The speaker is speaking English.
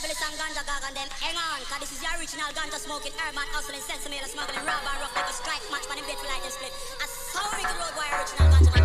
herbalist and ganja gog and them hang on. Cause this is your original ganja smoking, herb urban hustling, sensible smuggling, rob and rough, like a strike match, man, in bed for light and split. A sorry good road boy, original ganja man.